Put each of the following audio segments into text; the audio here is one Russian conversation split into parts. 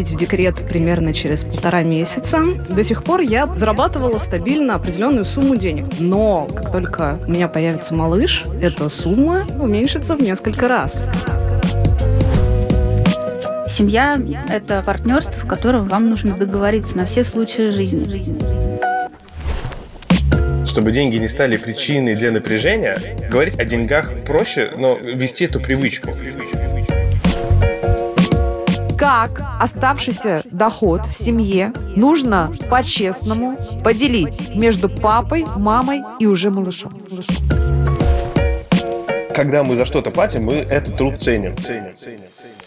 уходить в декрет примерно через полтора месяца. До сих пор я зарабатывала стабильно определенную сумму денег. Но как только у меня появится малыш, эта сумма уменьшится в несколько раз. Семья – это партнерство, в котором вам нужно договориться на все случаи жизни. Чтобы деньги не стали причиной для напряжения, говорить о деньгах проще, но вести эту привычку. Как оставшийся доход в семье нужно по-честному поделить между папой, мамой и уже малышом. Когда мы за что-то платим, мы этот труд ценим. ценим, ценим, ценим.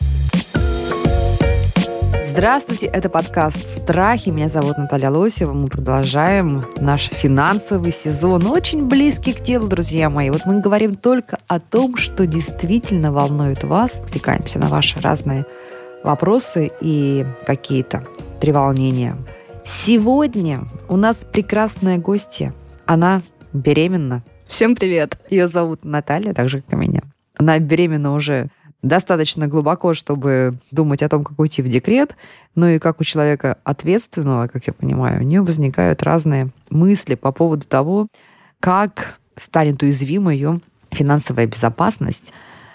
Здравствуйте, это подкаст «Страхи». Меня зовут Наталья Лосева. Мы продолжаем наш финансовый сезон, очень близкий к телу, друзья мои. Вот мы говорим только о том, что действительно волнует вас. Отвлекаемся на ваши разные вопросы и какие-то треволнения. Сегодня у нас прекрасная гостья. Она беременна. Всем привет. Ее зовут Наталья, так же, как и меня. Она беременна уже достаточно глубоко, чтобы думать о том, как уйти в декрет, но и как у человека ответственного, как я понимаю, у нее возникают разные мысли по поводу того, как станет уязвима ее финансовая безопасность.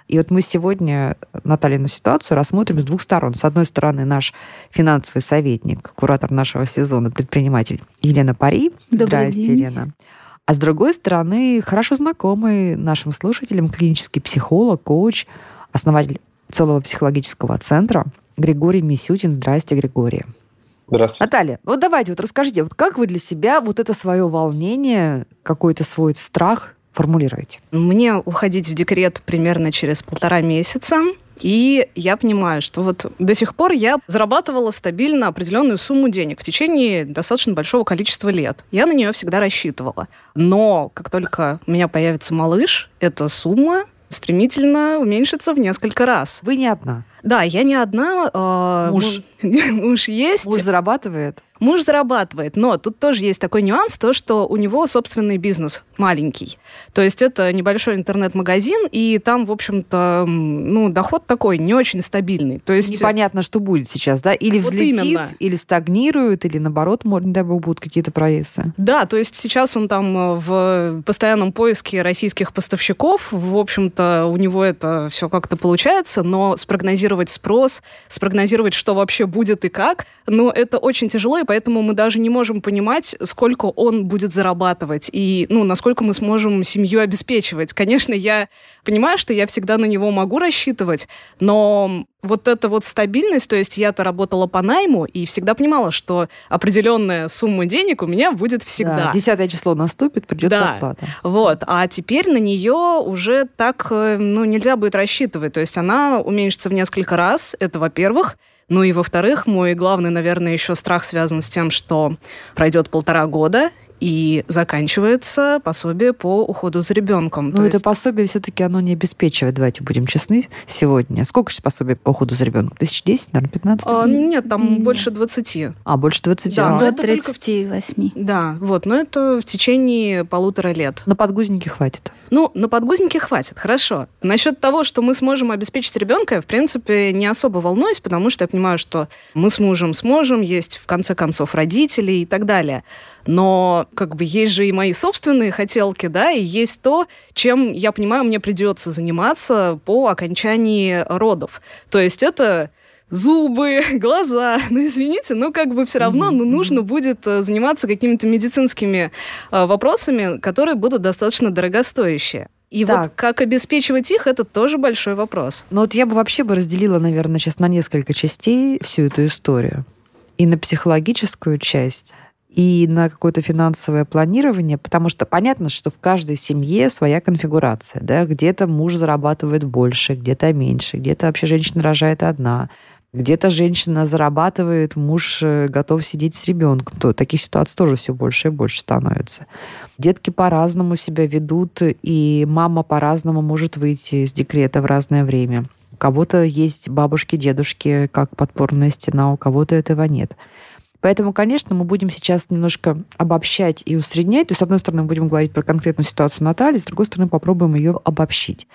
И вот мы сегодня Наталью ситуацию рассмотрим с двух сторон. С одной стороны, наш финансовый советник, куратор нашего сезона, предприниматель Елена Пари. Добрый Здрасте, день. Елена. А с другой стороны, хорошо знакомый нашим слушателям клинический психолог, коуч, основатель целого психологического центра Григорий Мисютин. Здрасте, Григорий. Здравствуйте. Наталья, вот давайте вот расскажите, вот как вы для себя вот это свое волнение, какой-то свой страх формулируете? Мне уходить в декрет примерно через полтора месяца. И я понимаю, что вот до сих пор я зарабатывала стабильно определенную сумму денег в течение достаточно большого количества лет. Я на нее всегда рассчитывала. Но как только у меня появится малыш, эта сумма стремительно уменьшится в несколько раз. Вы не одна. Да, я не одна. э, Муж. му- Муж есть. Муж зарабатывает. Муж зарабатывает, но тут тоже есть такой нюанс, то, что у него собственный бизнес маленький. То есть это небольшой интернет-магазин, и там, в общем-то, ну, доход такой не очень стабильный. То есть Непонятно, что будет сейчас, да? Или Вот взлетит, именно. или стагнирует, или наоборот, может, не дай бог, будут какие-то провесы. Да, то есть сейчас он там э, в постоянном поиске российских поставщиков. В общем-то, у него это все как-то получается, но спрогнозировать спрос, спрогнозировать, что вообще будет и как, ну, это очень тяжело, и поэтому мы даже не можем понимать, сколько он будет зарабатывать и, ну, насколько мы сможем семью обеспечивать. Конечно, я понимаю, что я всегда на него могу рассчитывать, но вот эта вот стабильность, то есть я-то работала по найму и всегда понимала, что определенная сумма денег у меня будет всегда. Да, Десятое число наступит, придет Да. зарплата. Вот, а теперь на нее уже так, э, ну, нельзя будет рассчитывать. То есть она уменьшится в несколько раз, это во-первых. Ну и во-вторых, мой главный, наверное, еще страх связан с тем, что пройдет полтора года, и заканчивается пособие по уходу за ребенком. Но То Ну, это есть- пособие все-таки оно не обеспечивает, давайте будем честны, сегодня. Сколько же пособие по уходу за ребенком? Тысяч десять, наверное, 15? А, нет, там Нет. больше 20. А, больше 20? Да, а. До это только- 38. Да, вот, но это в течение полутора лет. На подгузники хватит. Ну, на подгузники хватит, хорошо. Насчет того, что мы сможем обеспечить ребенка, я, в принципе, не особо волнуюсь, потому что я понимаю, что мы с мужем сможем, есть, в конце концов, родители и так далее. Но, как бы, есть же и мои собственные хотелки, да, и есть то, чем, я понимаю, мне придется заниматься по окончании родов. То есть это зубы, глаза. Ну, извините, но как бы все равно ну, нужно будет э, заниматься какими-то медицинскими э, вопросами, которые будут достаточно дорогостоящие. И Так. вот как обеспечивать их, это тоже большой вопрос. Но вот я бы вообще бы разделила, наверное, сейчас на несколько частей всю эту историю. И на психологическую часть, и на какое-то финансовое планирование, потому что понятно, что в каждой семье своя конфигурация. Да? Где-то муж зарабатывает больше, где-то меньше, где-то вообще женщина рожает одна, где-то женщина зарабатывает, муж э, готов сидеть с ребенком. То таких ситуаций тоже все больше и больше становится. Детки по-разному себя ведут, и мама по-разному может выйти из декрета в разное время. У кого-то есть бабушки, дедушки, как подпорная стена, у кого-то этого нет. Поэтому, конечно, мы будем сейчас немножко обобщать и усреднять. То есть, с одной стороны, мы будем говорить про конкретную ситуацию Натальи, с другой стороны, попробуем ее обобщить.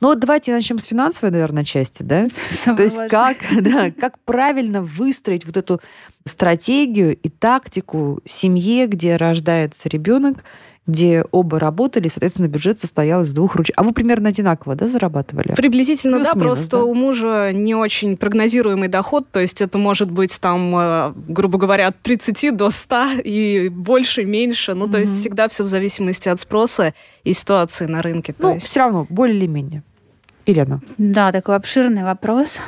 Ну вот давайте начнем с финансовой, наверное, части, да? Самое То есть важное. как, да, как правильно выстроить вот эту стратегию и тактику семье, где рождается ребенок, где оба работали, соответственно, бюджет состоял из двух руч. А вы примерно одинаково, да, зарабатывали? Приблизительно, да, Плюс-минус, просто да? у мужа не очень прогнозируемый доход, то есть это может быть там, э, грубо говоря, от 30 до 100 и больше, меньше, ну, то есть всегда все в зависимости от спроса и ситуации на рынке. То Ну, есть... все равно, более или менее. Елена. Да, такой обширный вопрос.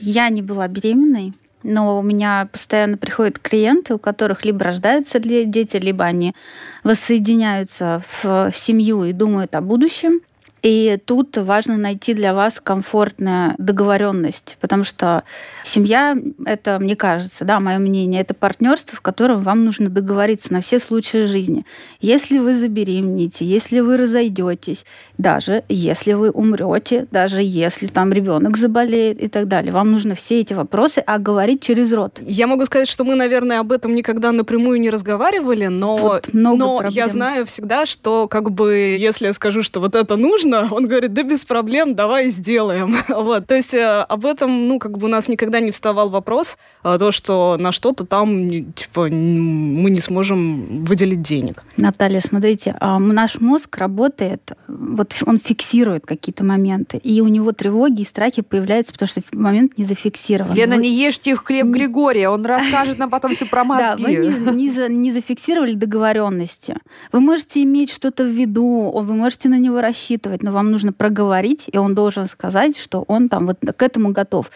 Я не была беременной, но у меня постоянно приходят клиенты, у которых либо рождаются дети, либо они воссоединяются в семью и думают о будущем. И тут важно найти для вас комфортную договоренность, потому что семья — это, мне кажется, да, мое мнение, это партнерство, в котором вам нужно договориться на все случаи жизни. Если вы забеременеете, если вы разойдетесь, даже если вы умрете, даже если там ребенок заболеет и так далее, вам нужно все эти вопросы оговорить через рот. Я могу сказать, что мы, наверное, об этом никогда напрямую не разговаривали, но, Вот но проблем. я знаю всегда, что как бы если я скажу, что вот это нужно, он говорит, да без проблем, давай сделаем. вот. То есть э, об этом, ну, как бы у нас никогда не вставал вопрос, э, то, что на что-то там, типа, мы не сможем выделить денег. Наталья, смотрите, а, наш мозг работает, вот он фиксирует какие-то моменты, и у него тревоги и страхи появляются, потому что момент не зафиксирован. Лена, Вы- не ешьте хлеб Не- Григория, он расскажет нам потом все про Да, вы не, не за- не зафиксировали договоренности. Вы можете иметь что-то в виду, вы можете на него рассчитывать, но вам нужно проговорить, и он должен сказать, что он там вот к этому готов.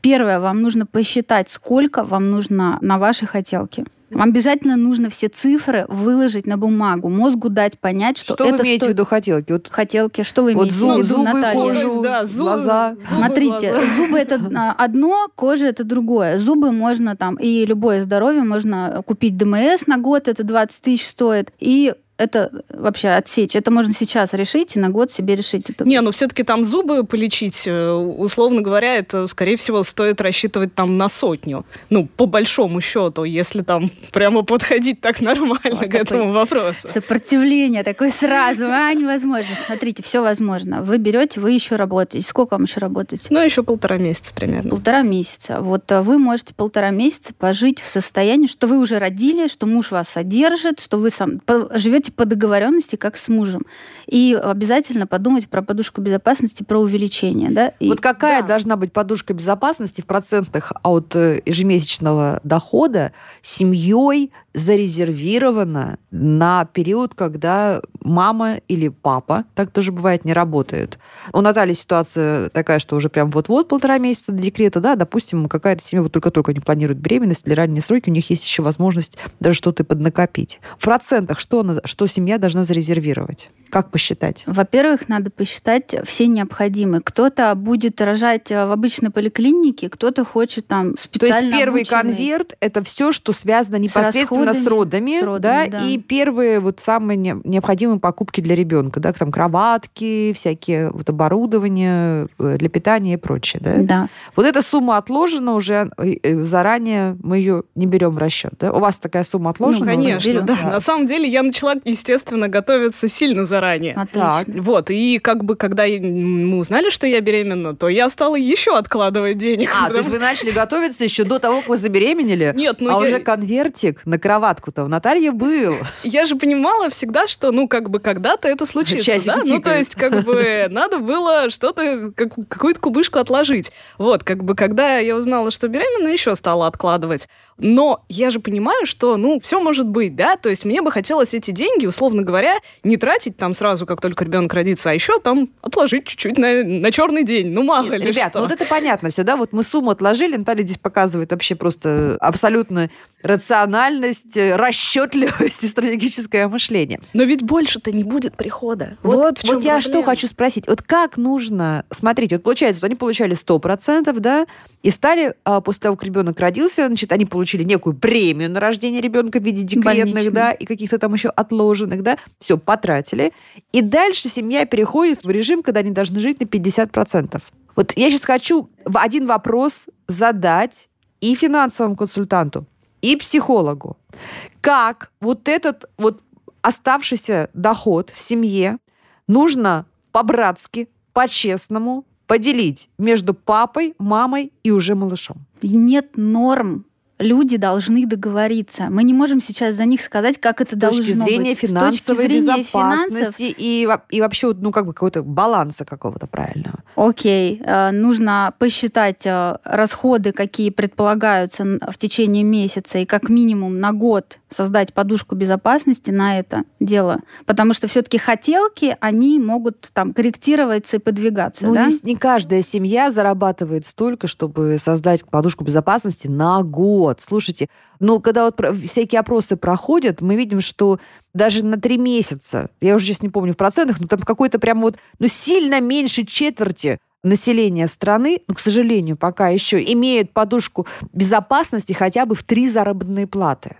Первое, вам нужно посчитать, сколько вам нужно на ваши хотелки. Вам обязательно нужно все цифры выложить на бумагу, мозгу дать понять, что, Что это вы имеете в стоит- виду хотелки? Вот хотелки. Что вы Вот имеете зуб- в виду, зубы, Наталья? кожу, да, зубы- глаза. зубы, Смотрите, глаза. зубы это а, одно, кожа это другое. Зубы можно там, и любое здоровье можно купить ДМС на год, это 20 тысяч стоит, и это вообще отсечь. Это можно сейчас решить и на год себе решить. Это. Не, ну все-таки там зубы полечить, э, условно говоря, это, скорее всего, стоит рассчитывать там на сотню. Ну, по большому счету, если там прямо подходить так нормально вас к этому вопросу. Сопротивление такое сразу, а, невозможно. Смотрите, все возможно. Вы берете, вы еще работаете. Сколько вам еще работать? Ну, еще полтора месяца примерно. Полтора месяца. Вот а, вы можете полтора месяца пожить в состоянии, что вы уже родили, что муж вас содержит, что вы сам по- живете по договоренности, как с мужем. И обязательно подумать про подушку безопасности, про увеличение. Да? И- Вот какая да. должна быть подушка безопасности в процентах от э, ежемесячного дохода семьей зарезервирована на период, когда мама или папа, так тоже бывает, не работают. У Натальи ситуация такая, что уже прям вот-вот полтора месяца до декрета, да, допустим, какая-то семья вот только-только не планирует беременность или ранние сроки, у них есть еще возможность даже что-то поднакопить. В процентах что, она- что семья должна зарезервировать? Как посчитать? Во-первых, надо посчитать все необходимые. Кто-то будет рожать э, в обычной поликлинике, кто-то хочет там То специально есть первый обученный. конверт это все, что связано непосредственно с расходами, родами, с родами, да, да. и первые вот самые не- необходимые покупки для ребенка, да, там кроватки, всякие вот оборудование э, для питания и прочее, да. Да. Вот эта сумма отложена уже э, э, заранее, мы ее не берем в расчет, да? У вас такая сумма отложена? Ну, конечно, берем. да. На самом деле я начала, естественно, готовиться сильно заранее. Отлично. Вот, и как бы, когда мы узнали, что я беременна, то я стала еще откладывать денег. А, то есть вы начали готовиться еще до того, как вы забеременели? Нет, ну а я, уже конвертик на кроватку-то у Натальи был. я же понимала всегда, что, ну, как бы когда-то это случится, Часики да? Ну, то есть, как бы, надо было что-то, как- какую-то кубышку отложить. Вот, как бы, когда я узнала, что беременна, еще стала откладывать. Но я же понимаю, что, ну, все может быть, да? То есть мне бы хотелось эти деньги, условно говоря, не тратить там сразу, как только ребенок родится, а еще там отложить чуть-чуть на, на черный день. Ну, мало ли Ребят, что. ну вот это понятно все, да? Вот мы сумму отложили, Наталья здесь показывает вообще просто абсолютно рациональность, э, расчетливость и стратегическое мышление. Но ведь больше-то не будет прихода. Вот, Вот, в чем вот я что хочу спросить. Вот как нужно... Смотрите, вот получается, они получали 100%, да, и стали, а, после того, как ребенок родился, значит, они получили некую премию на рождение ребенка в виде декретных, Больничную. да, и каких-то там еще отложенных, да, все, потратили. И дальше семья переходит в режим, когда они должны жить на 50%. Вот я сейчас хочу один вопрос задать и финансовому консультанту, и психологу, как вот этот вот оставшийся доход в семье нужно по-братски, по-честному поделить между папой, мамой и уже малышом. Нет норм люди должны договориться. Мы не можем сейчас за них сказать, как это с должно точки зрения быть. финансовой С точки зрения безопасности финансов, и, во- и вообще ну как бы какого-то баланса какого-то правильного. окей, э, нужно посчитать э, расходы, какие предполагаются в течение месяца, и как минимум на год создать подушку безопасности на это дело. Потому что все-таки хотелки, они могут там корректироваться и подвигаться. Ну, да? не, не каждая семья зарабатывает столько, чтобы создать подушку безопасности на год. Слушайте, ну, когда вот всякие опросы проходят, мы видим, что даже на три месяца, я уже сейчас не помню в процентах, но там какой-то прям вот, ну, сильно меньше четверти населения страны, ну, к сожалению, пока еще имеют подушку безопасности хотя бы в три заработные платы.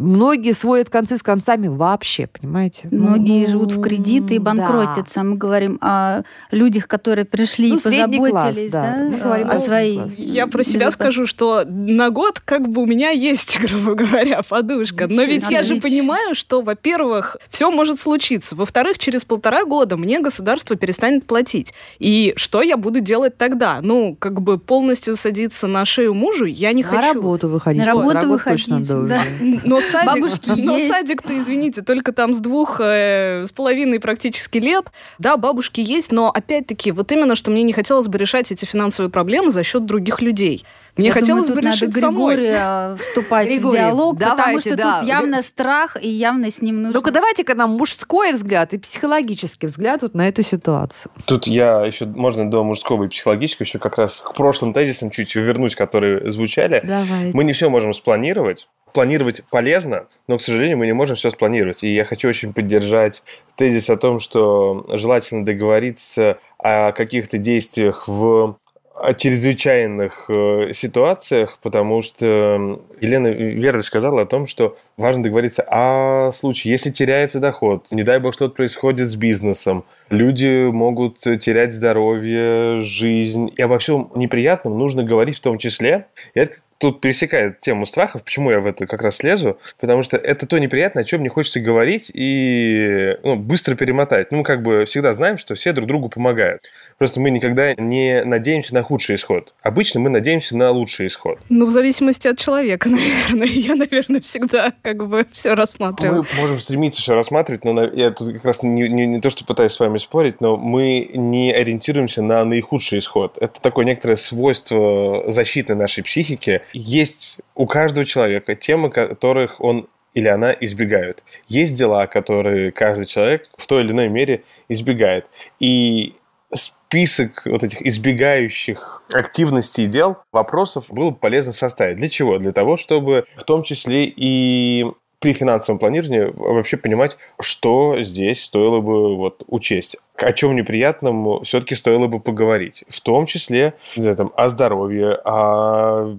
Многие сводят концы с концами вообще, понимаете? Ну, Многие ну, живут в кредиты и да. банкротятся. Мы говорим о людях, которые пришли Ну, и средний класс, позаботились да. да, Мы говорим о о своей классе. Я про себя безопас- скажу, что на год как бы у меня есть, грубо говоря, подушка. Но ведь я же Отлично. понимаю, что, во-первых, все может случиться. Во-вторых, через полтора года мне государство перестанет платить. И что я буду делать тогда? Ну, как бы полностью садиться на шею мужу я не На хочу. работу выходить. На работу Второй год выходить, точно да. Но садик, Бабушки но есть. садик-то, извините, только там с двух э, с половиной практически лет. Да, бабушки есть, но опять-таки, вот именно, что мне не хотелось бы решать эти финансовые проблемы за счет других людей. Мне Я хотелось думаю, бы тут решить надо самой. Григория вступать Григорий, в диалог, потому давайте, что да. тут явно страх, и явно с ним нужно... Ну-ка давайте-ка нам мужской взгляд и психологический взгляд вот на эту ситуацию. Тут я еще, можно до мужского и психологического, еще как раз к прошлым тезисам чуть вернусь, которые звучали. Давайте. Мы не все можем спланировать. Планировать полезно, но, к сожалению, мы не можем все спланировать. И я хочу очень поддержать тезис о том, что желательно договориться о каких-то действиях в о чрезвычайных э, ситуациях, потому что Елена верно сказала о том, что важно договориться о случае, если теряется доход, не дай бог что-то происходит с бизнесом, люди могут терять здоровье, жизнь, и обо всем неприятном нужно говорить в том числе. И это тут пересекает тему страхов. Почему я в это как раз слезу? Потому что это то неприятное, о чем не хочется говорить и ну, быстро перемотать. Ну, мы как бы всегда знаем, что все друг другу помогают. Просто мы никогда не надеемся на худший исход. Обычно мы надеемся на лучший исход. Ну, в зависимости от человека, наверное. Я, наверное, всегда как бы все рассматриваю. Мы можем стремиться все рассматривать, но я тут как раз не, не- не то, что пытаюсь с вами спорить, но мы не ориентируемся на наихудший исход. Это такое некоторое свойство защиты нашей психики. Есть у каждого человека темы, которых он или она избегают. Есть дела, которые каждый человек в той или иной мере избегает. И список вот этих избегающих активностей и дел, вопросов было бы полезно составить. Для чего? Для того, чтобы в том числе и при финансовом планировании вообще понимать, что здесь стоило бы вот учесть. О чем неприятном все-таки стоило бы поговорить. В том числе знаю, там, о здоровье, о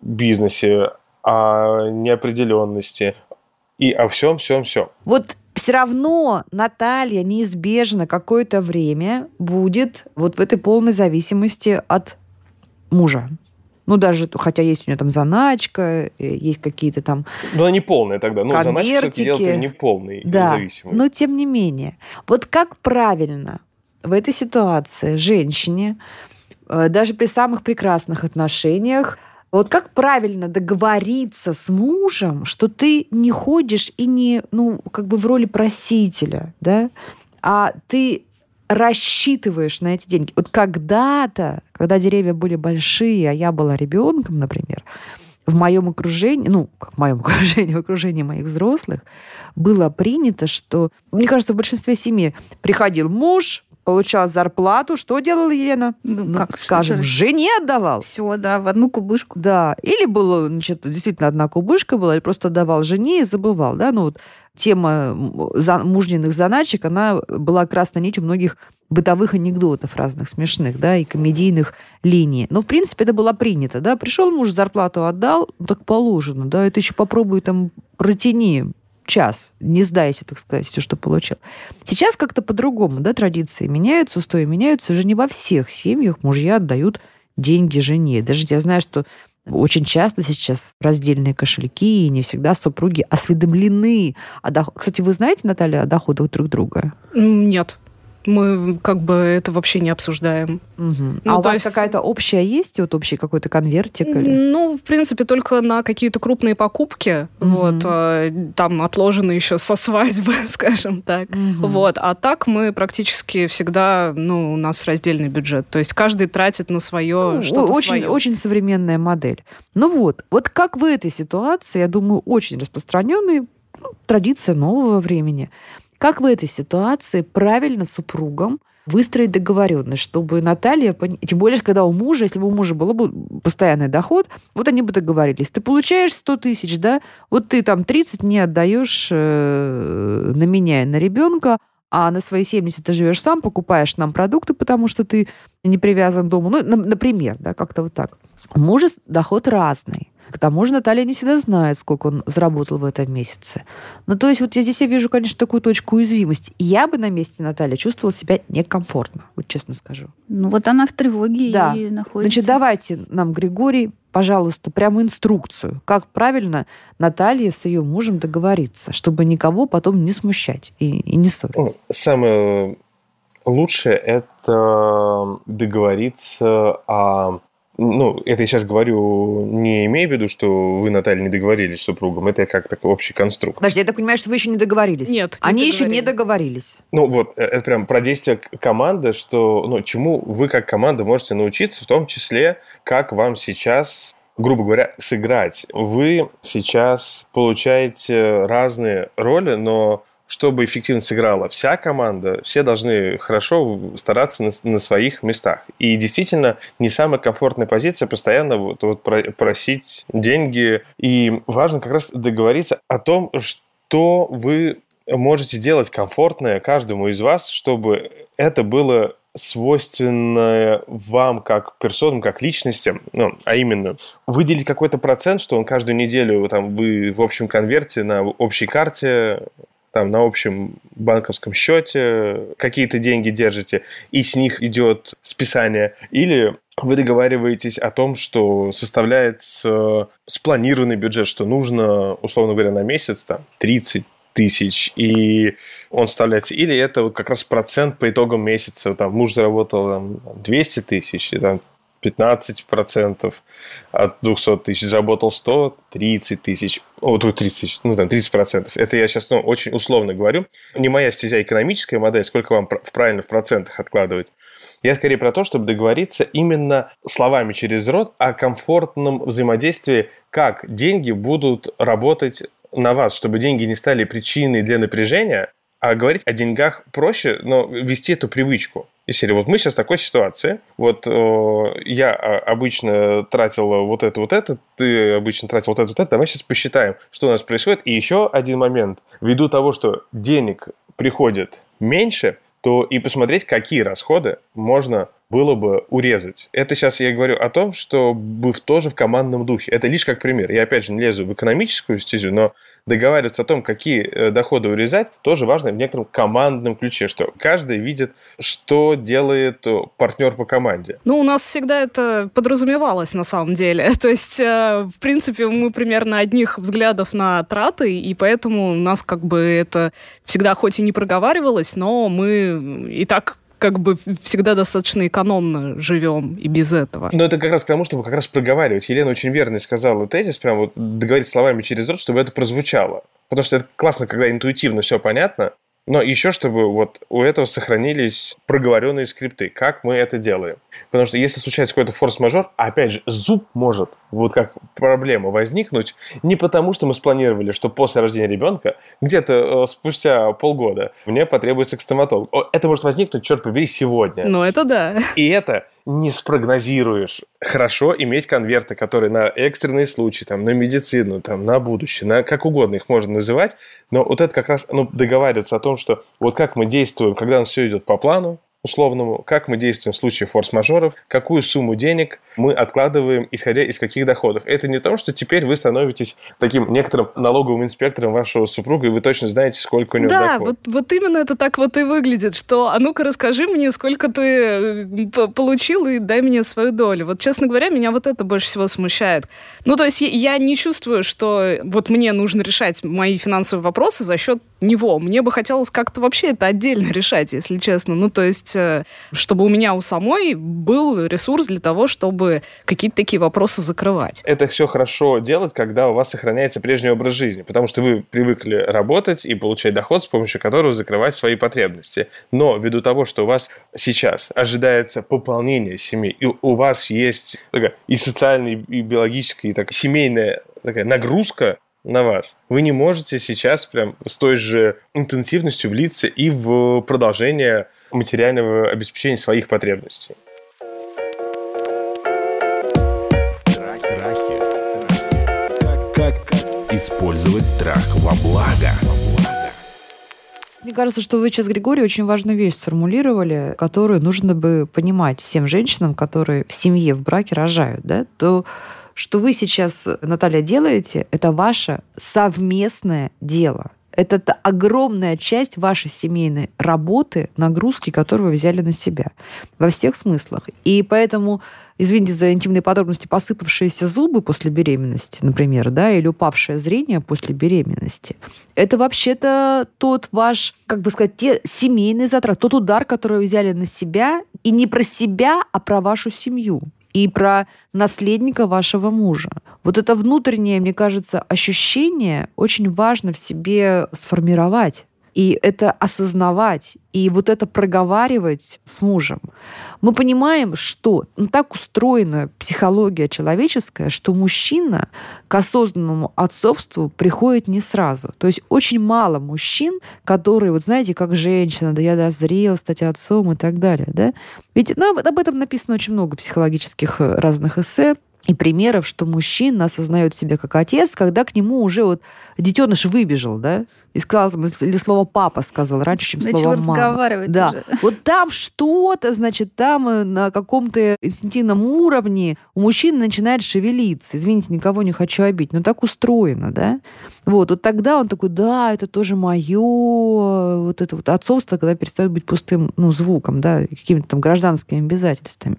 бизнесе, о неопределенности и о всем, всем, всем. Вот все равно Наталья неизбежно какое-то время будет вот в этой полной зависимости от мужа. Ну, даже, хотя есть у нее там заначка, э, есть какие-то там... Но она не полная тогда. Ну, за все это дело Конвертики. не полный Да, зависимый. но тем не менее. Вот как правильно в этой ситуации женщине, э, даже при самых прекрасных отношениях, вот как правильно договориться с мужем, что ты не ходишь и не, ну, как бы в роли просителя, да, а ты рассчитываешь на эти деньги. Вот когда-то, когда деревья были большие, а я была ребенком, например, в моем окружении, ну, в моем окружении, в окружении моих взрослых, было принято, что, мне кажется, в большинстве семей приходил муж, получал зарплату, что делала Елена? Ну, как, что скажем, же? жене отдавал. Все, да, в одну кубышку. Да, или было, значит, действительно одна кубышка была, или просто давал жене и забывал, да, ну вот тема мужниных заначек, она была красной нитью многих бытовых анекдотов разных смешных, да, и комедийных линий. Но, в принципе, это было принято, да, пришел муж, зарплату отдал, ну, так положено, да, это еще попробуй там протяни час, не сдайся, так сказать, все, что получил. Сейчас как-то по-другому, да, традиции меняются, устои меняются, уже не во всех семьях мужья отдают деньги жене. Даже я знаю, что Очень часто сейчас раздельные кошельки, и не всегда супруги осведомлены. О доход... Кстати, вы знаете, Наталья, о доходах друг друга? Нет. Мы как бы это вообще не обсуждаем. Угу. Ну, а у вас есть... какая-то общая есть, вот общий какой-то конвертик? Или? Ну, в принципе, только на какие-то крупные покупки. Угу. Вот, а, там отложены еще со свадьбы, скажем так. Угу. Вот, а так мы практически всегда, ну, у нас раздельный бюджет. То есть каждый тратит на свое ну, что-то очень, свое. Очень современная модель. Ну вот, вот как в этой ситуации, я думаю, очень распространенная ну, традиция нового времени. Как в этой ситуации правильно супругам выстроить договоренность, чтобы Наталья, тем более, когда у мужа, если бы у мужа был бы постоянный доход, вот они бы договорились. Ты получаешь 100 тысяч, да, вот ты там 30 не отдаешь э, на меня и на ребенка, а на свои 70 ты живешь сам, покупаешь нам продукты, потому что ты не привязан к дому. Ну, например, да, как-то вот так. У мужа доход разный. К тому же Наталья не всегда знает, сколько он заработал в этом месяце. Ну, то есть вот я здесь я вижу, конечно, такую точку уязвимости. я бы на месте Натальи чувствовала себя некомфортно, вот честно скажу. Ну, вот она в тревоге да. и находится. Значит, давайте нам, Григорий, пожалуйста, прямо инструкцию, как правильно Наталья с ее мужем договориться, чтобы никого потом не смущать и, и не ссорить. Ну, самое лучшее – это договориться о ну, это я сейчас говорю, не имея в виду, что вы, Наталья, не договорились с супругом. Это как такой общий конструкт. Подожди, я так понимаю, что вы еще не договорились. Нет. Они еще не договорились. Ну, вот, э, это прям про действие команды, что, ну, чему вы как команда можете научиться, в том числе, как вам сейчас грубо говоря, сыграть. Вы сейчас получаете разные роли, но чтобы эффективно сыграла вся команда, все должны хорошо стараться на, на своих местах. И действительно, не самая комфортная позиция постоянно вот, вот просить деньги. И важно как раз договориться о том, что вы можете делать комфортное каждому из вас, чтобы это было свойственное вам как персонам, как личностям, ну, а именно выделить какой-то процент, что он каждую неделю там вы в общем конверте на общей карте там на общем банковском счете какие-то деньги держите, и с них идет списание, или вы договариваетесь о том, что составляется спланированный бюджет, что нужно, условно говоря, на месяц там 30 тысяч, и он вставляется. Или это вот как раз процент по итогам месяца. Там муж заработал там, 200 тысяч, и там 15% от 200 тысяч, заработал 100, 30 тысяч, о, 30 тысяч, ну, там, 30%. Это я сейчас, ну, очень условно говорю. Не моя стезя экономическая модель, сколько вам правильно в процентах откладывать. Я скорее про то, чтобы договориться именно словами через рот о комфортном взаимодействии, как деньги будут работать на вас, чтобы деньги не стали причиной для напряжения, а говорить о деньгах проще, но вести эту привычку. И серии, вот мы сейчас в такой ситуации, вот э, я а, обычно тратил вот это, вот это, ты обычно тратил вот это, вот это, давай сейчас посчитаем, что у нас происходит. И еще один момент. Ввиду того, что денег приходит меньше, то и посмотреть, какие расходы можно было бы урезать. Это сейчас я говорю о том, что бы тоже в командном духе. Это лишь как пример. Я опять же не лезу в экономическую стезю, но договариваться о том, какие э, доходы урезать, тоже важно в некотором командном ключе, что каждый видит, что делает э, партнер по команде. Ну, у нас всегда это подразумевалось на самом деле. То есть, э, в принципе, мы примерно одних взглядов на траты, и поэтому у нас как бы это всегда хоть и не проговаривалось, но мы и так как бы всегда достаточно экономно живем и без этого. Но это как раз к тому, чтобы как раз проговаривать. Елена очень верно сказала тезис, прям вот договорить словами через рот, чтобы это прозвучало. Потому что это классно, когда интуитивно все понятно, но еще чтобы вот у этого сохранились проговоренные скрипты, как мы это делаем. Потому что если случается какой-то форс-мажор, опять же, зуб может вот как проблема возникнуть не потому, что мы спланировали, что после рождения ребенка, где-то э, спустя полгода мне потребуется к стоматологу. Это может возникнуть, черт побери, сегодня. Ну, это да. И это не спрогнозируешь. Хорошо иметь конверты, которые на экстренные случаи, там, на медицину, там, на будущее, на как угодно их можно называть, но вот это как раз ну, договариваться о том, что вот как мы действуем, когда у нас все идет по плану, условному, как мы действуем в случае форс-мажоров, какую сумму денег мы откладываем, исходя из каких доходов. Это не то, что теперь вы становитесь таким некоторым налоговым инспектором вашего супруга, и вы точно знаете, сколько у него да, доход. вот, вот именно это так вот и выглядит, что а ну-ка расскажи мне, сколько ты э, получил, и дай мне свою долю. Вот, честно говоря, меня вот это больше всего смущает. Ну, то есть я не чувствую, что вот мне нужно решать мои финансовые вопросы за счет него. Мне бы хотелось как-то вообще это отдельно решать, если честно. Ну, то есть, э, чтобы у меня у самой был ресурс для того, чтобы какие-то такие вопросы закрывать. Это все хорошо делать, когда у вас сохраняется прежний образ жизни, потому что вы привыкли работать и получать доход, с помощью которого закрывать свои потребности. Но ввиду того, что у вас сейчас ожидается пополнение семьи, и у вас есть такая и социальная, и биологическая, и так, семейная такая нагрузка, на вас. Вы не можете сейчас прям с той же интенсивностью влиться и в продолжение материального обеспечения своих потребностей. Как использовать страх во благо? Мне кажется, что вы сейчас, Григорий, очень важную вещь сформулировали, которую нужно бы понимать всем женщинам, которые в семье, в браке рожают, да, то что вы сейчас, Наталья, делаете, это ваше совместное дело. Это огромная часть вашей семейной работы, нагрузки, которую вы взяли на себя. Во всех смыслах. И поэтому, извините за интимные подробности, посыпавшиеся зубы после беременности, например, да, или упавшее зрение после беременности, это вообще-то тот ваш, как бы сказать, те семейные затраты, тот удар, который вы взяли на себя, и не про себя, а про вашу семью и про наследника вашего мужа. Вот это внутреннее, мне кажется, ощущение очень важно в себе сформировать и это осознавать, и вот это проговаривать с мужем. Мы понимаем, что ну, так устроена психология человеческая, что мужчина к осознанному отцовству приходит не сразу. То есть очень мало мужчин, которые, вот знаете, как женщина, да я дозрел стать отцом и так далее. Да? Ведь ну, об этом написано очень много психологических э, разных эссе, и примеров, что мужчина осознает себя как отец, когда к нему уже вот детеныш выбежал, да, и сказал, или слово папа сказал раньше, чем Начал слово мама. разговаривать да. уже. Вот там что-то, значит, там э, на каком-то инстинктивном уровне у мужчины начинает шевелиться. Извините, никого не хочу обидеть, но так устроено, да? Вот, вот тогда он такой, да, это тоже мое, вот это вот отцовство, когда перестает быть пустым, ну, звуком, да, какими-то там гражданскими обязательствами.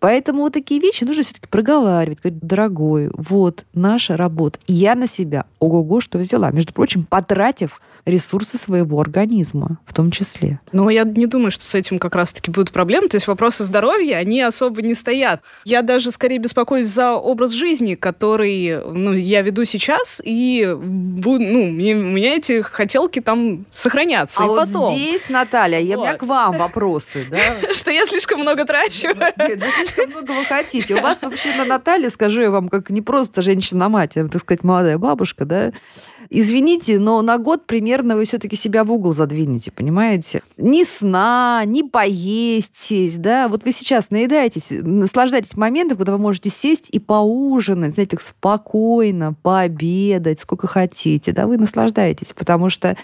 Поэтому вот такие вещи нужно все-таки проговаривать, говорить, дорогой, вот наша работа. И я на себя, ого-го, что взяла. Между прочим, потратив ресурсы своего организма в том числе. Но я не думаю, что с этим как раз-таки будут проблемы. То есть вопросы здоровья, они особо не стоят. Я даже скорее беспокоюсь за образ жизни, который ну, я веду сейчас, и ну, мне, у меня эти хотелки там сохранятся. А и вот потом. здесь, Наталья, я, у меня Вот. к вам вопросы. Да? Что я слишком много трачу. Нет, слишком много вы хотите. У вас вообще на Наталье, скажу я вам, как не просто женщина-мать, а, так сказать, молодая бабушка, да, Извините, но на год примерно вы все-таки себя в угол задвинете, понимаете? Ни сна, ни поесть, да. Вот вы сейчас наедаетесь, наслаждаетесь моментом, когда вы можете сесть и поужинать, знаете, так спокойно, пообедать, сколько хотите, да, вы наслаждаетесь, потому что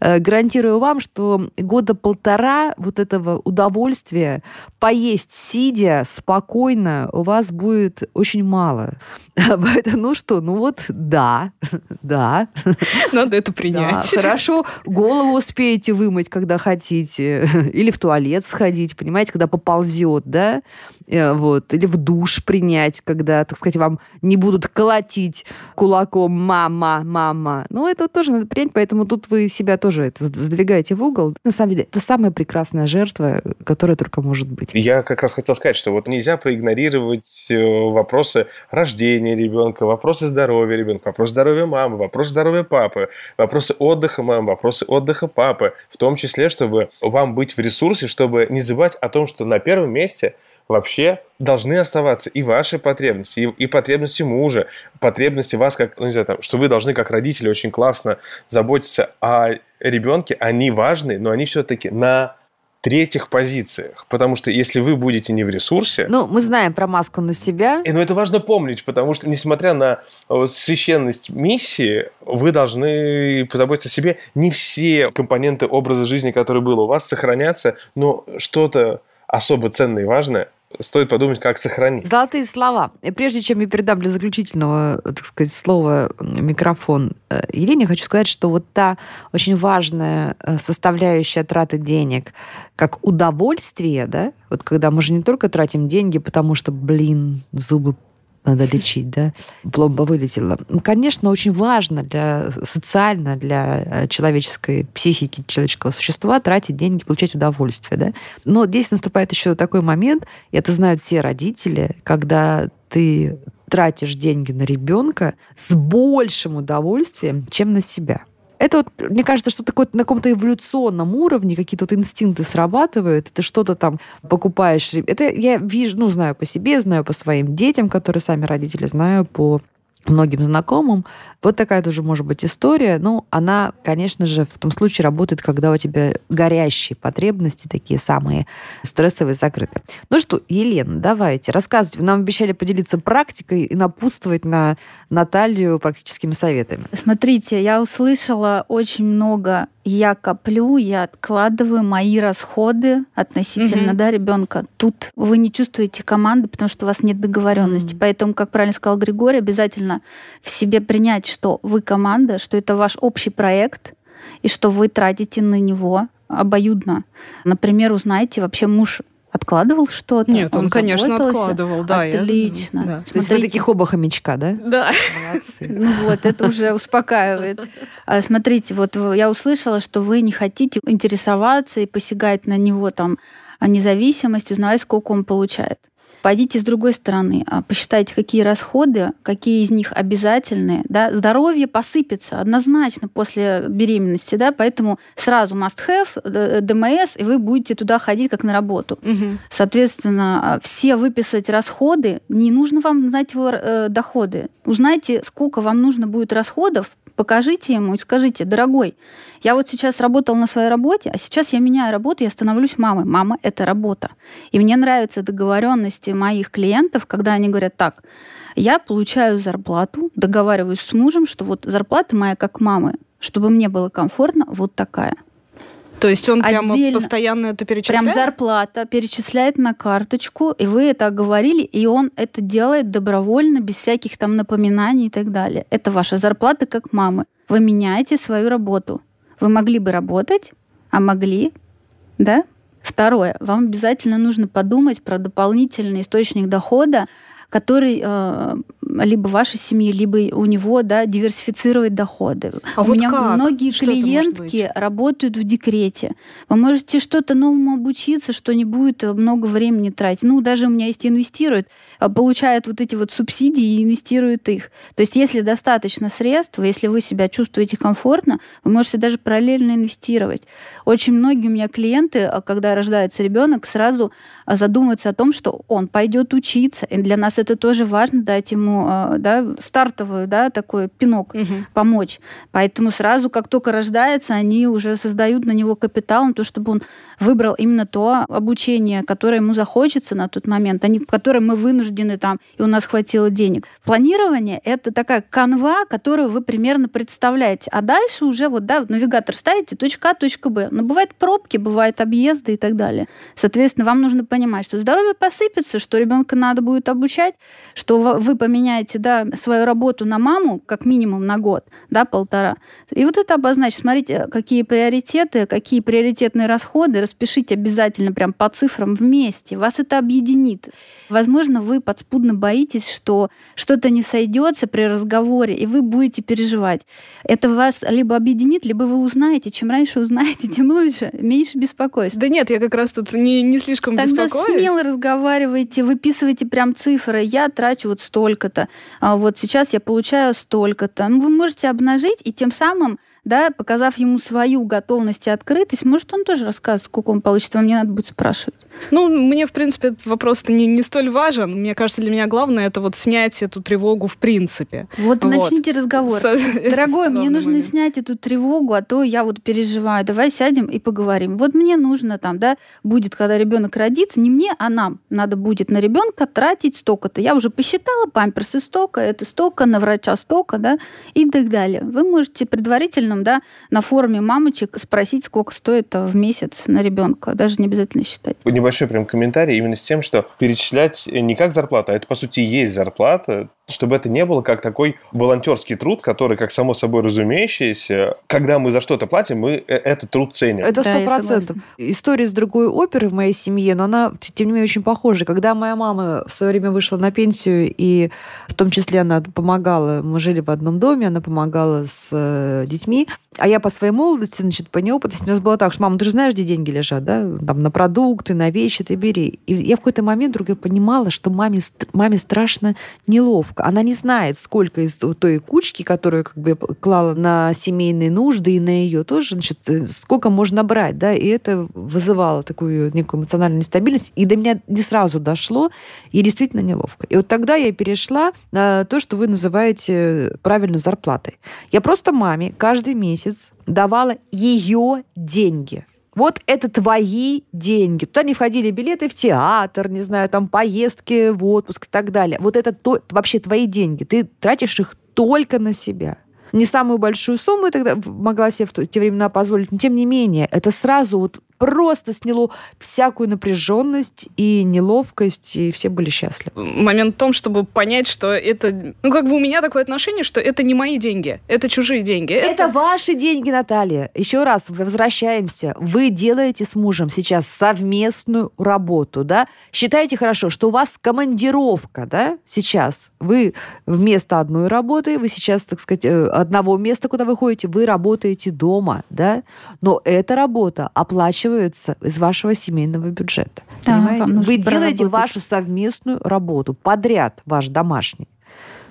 э, гарантирую вам, что года полтора вот этого удовольствия поесть сидя спокойно у вас будет очень мало. Поэтому, ну что, ну вот да, да, Надо это да, принять. хорошо, голову успеете вымыть, когда хотите, или в туалет сходить, понимаете, когда поползет, да, Э, вот, или в душ принять, когда, так сказать, вам не будут колотить кулаком «мама, мама». Ну, это тоже надо принять, поэтому тут вы себя тоже это сдвигаете в угол. На самом деле, это самая прекрасная жертва, которая только может быть. Я как раз хотел сказать, что вот нельзя проигнорировать э, вопросы рождения ребенка, вопросы здоровья ребенка, вопрос здоровья мамы, вопрос здоровья папы, вопросы отдыха мамы, вопросы отдыха папы, в том числе, чтобы вам быть в ресурсе, чтобы не забывать о том, что на первом месте вообще должны оставаться и ваши потребности, и, и потребности мужа, потребности вас, как, ну, не знаю, там, что вы должны как родители очень классно заботиться о ребенке, они важны, но они все-таки на третьих позициях. Потому что если вы будете не в ресурсе... Ну, мы знаем про маску на себя. И, но это важно помнить, потому что, несмотря на э, священность миссии, вы должны позаботиться о себе. Не все компоненты образа жизни, который был у вас, сохранятся, но что-то особо ценное и важное стоит подумать, как сохранить. Золотые слова. Прежде чем я передам для заключительного, так сказать, слова микрофон э, Елене, хочу сказать, что вот та очень важная э, составляющая траты денег, как удовольствие, да, вот когда мы же не только тратим деньги, потому что, блин, зубы надо лечить, да, пломба вылетела. Ну, конечно, очень важно для социально, для э, человеческой психики, человеческого существа тратить деньги, получать удовольствие, да. Но здесь наступает еще такой момент, и это знают все родители, когда ты тратишь деньги на ребенка с большим удовольствием, чем на себя. Это вот, мне кажется, что такое на каком-то эволюционном уровне какие-то вот инстинкты срабатывают, ты что-то там покупаешь. Это я вижу, ну, знаю по себе, знаю по своим детям, которые сами родители, знаю по многим знакомым. Вот такая тоже может быть история. Ну, она, конечно же, в том случае работает, когда у тебя горящие потребности, такие самые стрессовые, закрыты. Ну что, Елена, давайте, рассказывайте. Вы нам обещали поделиться практикой и напутствовать на Наталью практическими советами. Смотрите, я услышала очень много я коплю, я откладываю мои расходы относительно угу. да, ребенка. Тут вы не чувствуете команды, потому что у вас нет договоренности. Угу. Поэтому, как правильно сказал Григорий, обязательно в себе принять, что вы команда, что это ваш общий проект, и что вы тратите на него обоюдно. Например, узнайте, вообще муж откладывал что-то? Нет, он, он конечно, откладывал, да. Отлично. Я... Да. То есть вы таких оба хомячка, да? Да. Молодцы. Ну вот, это уже успокаивает. А, смотрите, вот я услышала, что вы не хотите интересоваться и посягать на него там независимость, узнавать, сколько он получает. Пойдите с другой стороны, а, посчитайте, какие расходы, какие из них обязательные. Да? Здоровье посыпется однозначно после беременности, да? поэтому сразу must-have, ДМС, и вы будете туда ходить как на работу. Угу. Соответственно, а, все выписать расходы, не нужно вам знать его э, доходы. Узнайте, сколько вам нужно будет расходов покажите ему и скажите, дорогой, я вот сейчас работал на своей работе, а сейчас я меняю работу, я становлюсь мамой. Мама – это работа. И мне нравятся договоренности моих клиентов, когда они говорят так, я получаю зарплату, договариваюсь с мужем, что вот зарплата моя как мамы, чтобы мне было комфортно, вот такая – то есть он прямо постоянно это перечисляет? Прям зарплата перечисляет на карточку, и вы это говорили, и он это делает добровольно, без всяких там напоминаний и так далее. Это ваша зарплата как мамы. Вы меняете свою работу. Вы могли бы работать, а могли, да? Второе, вам обязательно нужно подумать про дополнительный источник дохода, который э, либо вашей семьи, либо у него да, диверсифицировать доходы. А у вот меня как? многие Что клиентки работают в декрете. Вы можете что-то новому обучиться, что не будет много времени тратить. Ну, даже у меня есть инвестируют, а, получают вот эти вот субсидии и инвестируют их. То есть, если достаточно средств, если вы себя чувствуете комфортно, вы можете даже параллельно инвестировать. Очень многие у меня клиенты, а, когда рождается ребенок, сразу задумываются о том, что он пойдет учиться. И для нас это тоже важно, дать ему а, да, стартовую, да, такой пинок, угу. помочь. Поэтому сразу, как только рождается, они уже создают на него капитал, на то, чтобы он выбрал именно то обучение, которое ему захочется на тот момент, а не которое мы вынуждены там, и у нас хватило денег. Планирование — это такая канва, которую вы примерно представляете. А дальше уже вот, да, навигатор ставите, точка А, точка Б. Но бывают пробки, бывают объезды и так далее. Соответственно, вам нужно понимать, что здоровье посыпется, что ребенка надо будет обучать, что вы поменяете да, свою работу на маму как минимум на год, да, полтора. И вот это обозначить. Смотрите, какие приоритеты, какие приоритетные расходы. Распишите обязательно прям по цифрам вместе. Вас это объединит. Возможно, вы подспудно боитесь, что что-то не сойдется при разговоре, и вы будете переживать. Это вас либо объединит, либо вы узнаете. Чем раньше узнаете, тем лучше. Меньше беспокойств. Да нет, я как раз тут не, не слишком Тогда беспокоюсь. смело разговаривайте, выписывайте прям цифры. Я трачу вот столько-то. А вот сейчас я получаю столько-то. Ну, вы можете обнажить и тем самым да, показав ему свою готовность и открытость, может, он тоже расскажет, сколько он получит, вам не надо будет спрашивать. Ну, мне, в принципе, этот вопрос не, не столь важен. Мне кажется, для меня главное это вот снять эту тревогу в принципе. Вот, вот. начните разговор. С... Дорогой, мне нужно момент. снять эту тревогу, а то я вот переживаю. Давай сядем и поговорим. Вот мне нужно там, да, будет, когда ребенок родится, не мне, а нам надо будет на ребенка тратить столько-то. Я уже посчитала, памперсы столько, это столько, на врача столько, да, и так далее. Вы можете предварительно, да, на форуме мамочек спросить, сколько стоит в месяц на ребенка. Даже не обязательно считать. Небольшой прям комментарий именно с тем, что перечислять не как зарплата, а это, по сути, есть зарплата, чтобы это не было как такой волонтерский труд, который, как само собой разумеющееся, когда мы за что-то платим, мы э, этот труд ценим. Это сто процентов. Да, История с другой оперы в моей семье, но она, тем не менее, очень похожа. Когда моя мама в свое время вышла на пенсию, и в том числе она помогала, мы жили в одном доме, она помогала с э, а я по своей молодости, значит, по неопытности, у нас было так, что, мама, ты же знаешь, где деньги лежат, да? Там на продукты, на вещи ты бери. И я в какой-то момент вдруг понимала, что маме, маме страшно неловко. Она не знает, сколько из той кучки, которую как бы клала на семейные нужды и на ее тоже, значит, э, сколько можно брать, да? И это вызывало такую некую эмоциональную нестабильность. И до меня не сразу дошло, и действительно неловко. И вот тогда я перешла на то, что вы называете правильно зарплатой. Я просто маме каждый месяц месяц давала ее деньги. Вот это твои деньги. Туда не входили билеты в театр, не знаю, там поездки в отпуск и так далее. Вот это то, вообще твои деньги. Ты тратишь их только на себя. Не самую большую сумму я тогда могла себе в те времена позволить, но тем не менее, это сразу вот просто сняло всякую напряженность и неловкость, и все были счастливы. Момент в том, чтобы понять, что это... Ну, как бы у меня такое отношение, что это не мои деньги, это чужие деньги. Это, это ваши деньги, Наталья. Еще раз возвращаемся. Вы делаете с мужем сейчас совместную работу, да? Считайте хорошо, что у вас командировка, да, сейчас. Вы вместо одной работы, вы сейчас, так сказать, э, одного места, куда вы ходите, вы работаете дома, да? Но эта работа оплачивается оплачивается из вашего семейного бюджета. Да, понимаете? Вы делаете вашу совместную работу, подряд ваш домашний.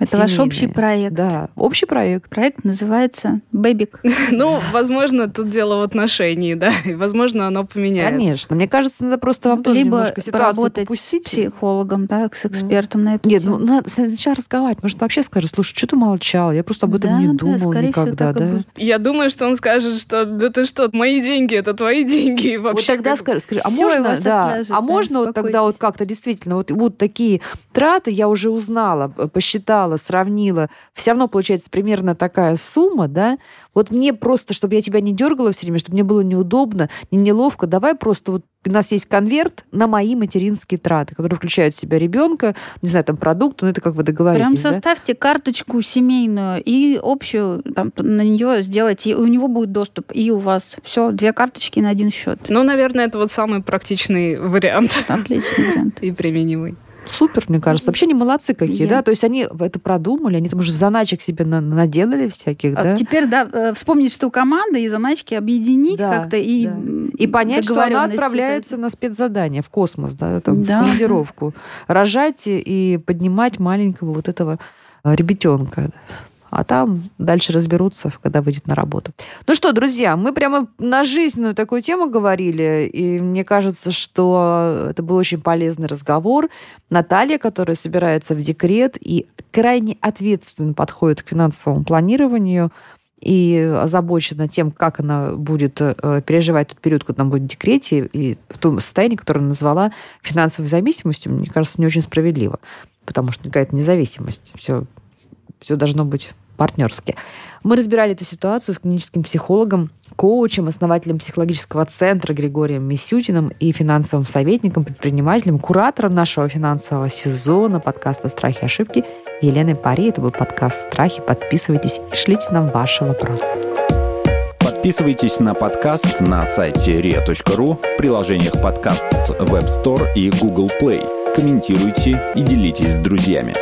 Это ваш общий проект. Да, общий проект. Проект называется «Бэбик». Ну, возможно, тут дело в отношении, да, и, возможно, оно поменяется. Конечно. Мне кажется, надо просто вам тоже немножко ситуацию попустить. с психологом, да, с экспертом на эту Нет, ну, надо сначала разговаривать. Может, вообще скажет, слушай, что ты молчал? Я просто об этом не думал никогда, да? Я думаю, что он скажет, что да ты что, мои деньги, это твои деньги. Вообще, вот тогда скажи, а можно, да, а можно вот тогда вот как-то действительно, вот, вот такие траты я уже узнала, посчитала, посчитала, сравнила, все равно получается примерно такая сумма, да, вот мне просто, чтобы я тебя не дергала все время, чтобы мне было неудобно, не неловко, давай просто вот у нас есть конверт на мои материнские траты, которые включают в себя ребенка, не знаю, там продукты, ну это как вы договоритесь. Прям составьте да? карточку семейную и общую там, на нее сделайте, и у него будет доступ, и у вас все, две карточки на один счет. Ну, наверное, это вот самый практичный вариант. Отличный вариант. И применимый супер, мне кажется. Вообще не молодцы какие, Я... да? То есть они это продумали, они там уже заначек себе на наделали всяких, а да? Теперь, да, э, вспомнить, что команда и заначки объединить да, как-то и да. И понять, что она отправляется на спецзадание в космос, да, там, да. в командировку. Рожать и поднимать маленького вот этого э, ребятенка а там дальше разберутся, когда выйдет на работу. Ну что, друзья, мы прямо на жизненную такую тему говорили, и мне кажется, что это был очень полезный разговор. Наталья, которая собирается в декрет и крайне ответственно подходит к финансовому планированию, и озабочена тем, как она будет э, переживать тот период, когда она будет в декрете, и в том состоянии, которое она назвала финансовой зависимостью, мне кажется, не очень справедливо, потому что какая-то независимость. Все, все должно быть партнерски. Мы разбирали эту ситуацию с клиническим психологом, коучем, основателем психологического центра Григорием Мисютиным и финансовым советником, предпринимателем, куратором нашего финансового сезона подкаста «Страхи и ошибки» Еленой Пари. Это был подкаст «Страхи». Подписывайтесь и шлите нам ваши вопросы. Подписывайтесь на подкаст на сайте ria.ru в приложениях подкаст с Web Store и Google Play. Комментируйте и делитесь с друзьями.